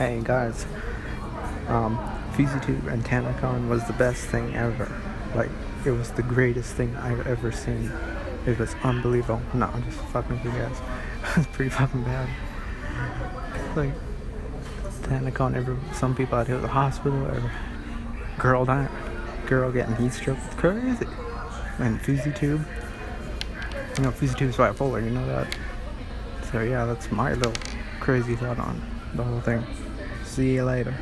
Hey guys, um, and TanaCon was the best thing ever. Like, it was the greatest thing I've ever seen. It was unbelievable. No, I'm just fucking with you guys. it was pretty fucking bad. Like, TanaCon, every, some people out here at the hospital, every girl dying, girl getting heat stroke, it's crazy. And FusiTube, you know, FusiTube is bipolar, you know that. So yeah, that's my little crazy thought on the whole thing. See you later.